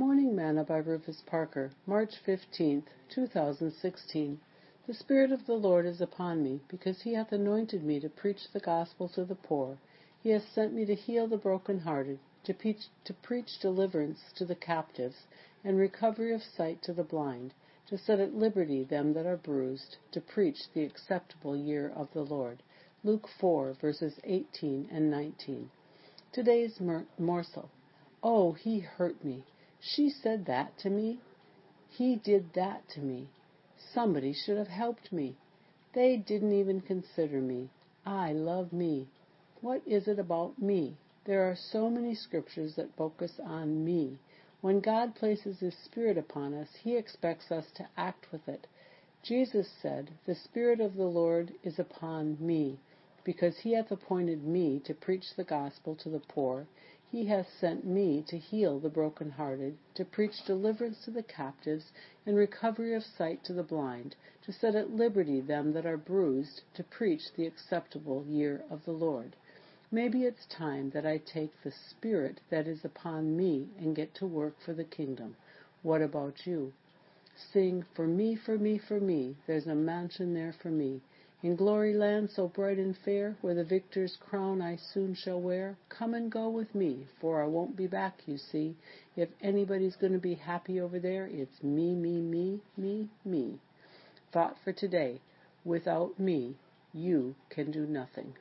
Morning Manna by Rufus Parker, March 15, 2016. The Spirit of the Lord is upon me, because he hath anointed me to preach the gospel to the poor. He hath sent me to heal the brokenhearted, to to preach deliverance to the captives, and recovery of sight to the blind, to set at liberty them that are bruised, to preach the acceptable year of the Lord. Luke 4, verses 18 and 19. Today's morsel. Oh, he hurt me. She said that to me. He did that to me. Somebody should have helped me. They didn't even consider me. I love me. What is it about me? There are so many scriptures that focus on me. When God places His Spirit upon us, He expects us to act with it. Jesus said, The Spirit of the Lord is upon me, because He hath appointed me to preach the gospel to the poor. He hath sent me to heal the brokenhearted, to preach deliverance to the captives, and recovery of sight to the blind, to set at liberty them that are bruised, to preach the acceptable year of the Lord. Maybe it's time that I take the Spirit that is upon me and get to work for the kingdom. What about you? Sing, For me, for me, for me, there's a mansion there for me. In glory land so bright and fair, where the victor's crown I soon shall wear, come and go with me, for I won't be back, you see. If anybody's going to be happy over there, it's me, me, me, me, me. Thought for today. Without me, you can do nothing.